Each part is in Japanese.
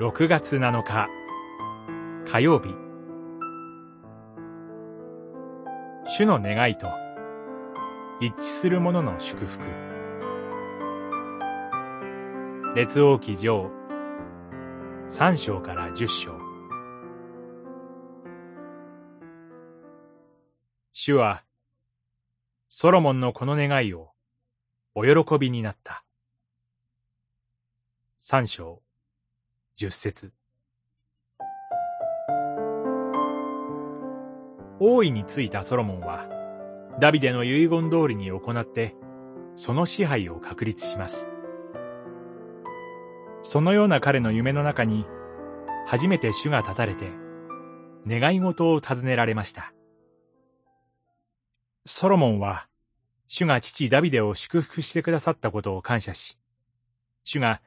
6月7日。火曜日。主の願いと。一致する者の祝福。列王記上。3章から10章。主はソロモンのこの願いをお喜びになった。三章。十節王位についたソロモンは、ダビデの遺言通りに行って、その支配を確立します。そのような彼の夢の中に、初めて主が立たれて、願い事を尋ねられました。ソロモンは、主が父ダビデを祝福してくださったことを感謝し、主が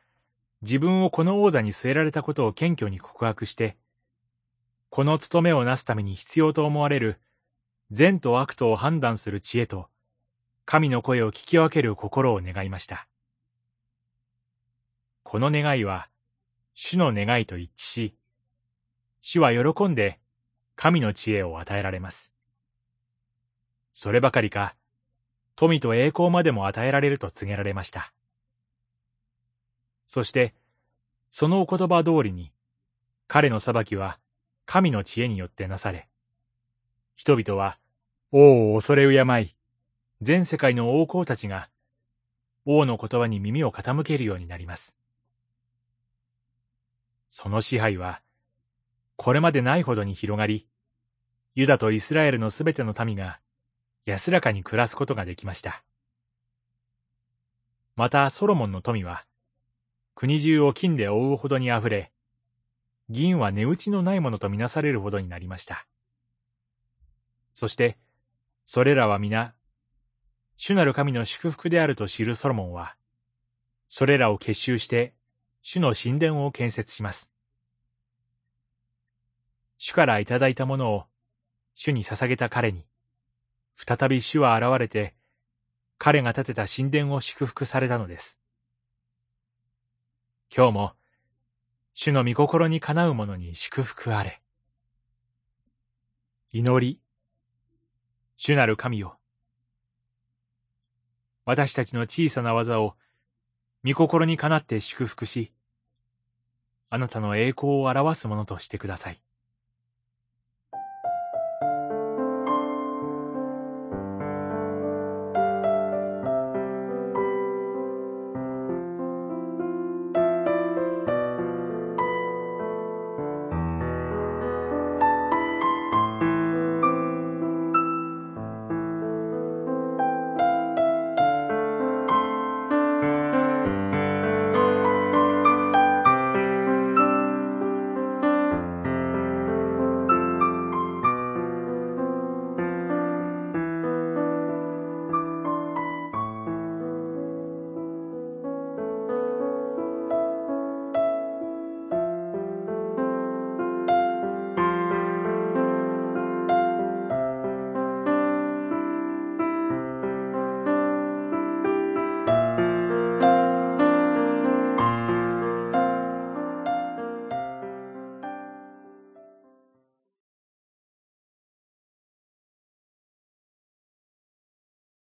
自分をこの王座に据えられたことを謙虚に告白して、この務めをなすために必要と思われる善と悪とを判断する知恵と、神の声を聞き分ける心を願いました。この願いは、主の願いと一致し、主は喜んで神の知恵を与えられます。そればかりか、富と栄光までも与えられると告げられました。そして、そのお言葉通りに、彼の裁きは神の知恵によってなされ、人々は王を恐れ敬い、全世界の王公たちが王の言葉に耳を傾けるようになります。その支配は、これまでないほどに広がり、ユダとイスラエルのすべての民が安らかに暮らすことができました。またソロモンの富は、国中を金で覆うほどに溢れ、銀は値打ちのないものとみなされるほどになりました。そして、それらは皆、主なる神の祝福であると知るソロモンは、それらを結集して、主の神殿を建設します。主からいただいたものを、主に捧げた彼に、再び主は現れて、彼が建てた神殿を祝福されたのです。今日も、主の御心にかなう者に祝福あれ。祈り、主なる神よ。私たちの小さな技を、御心にかなって祝福し、あなたの栄光を表すものとしてください。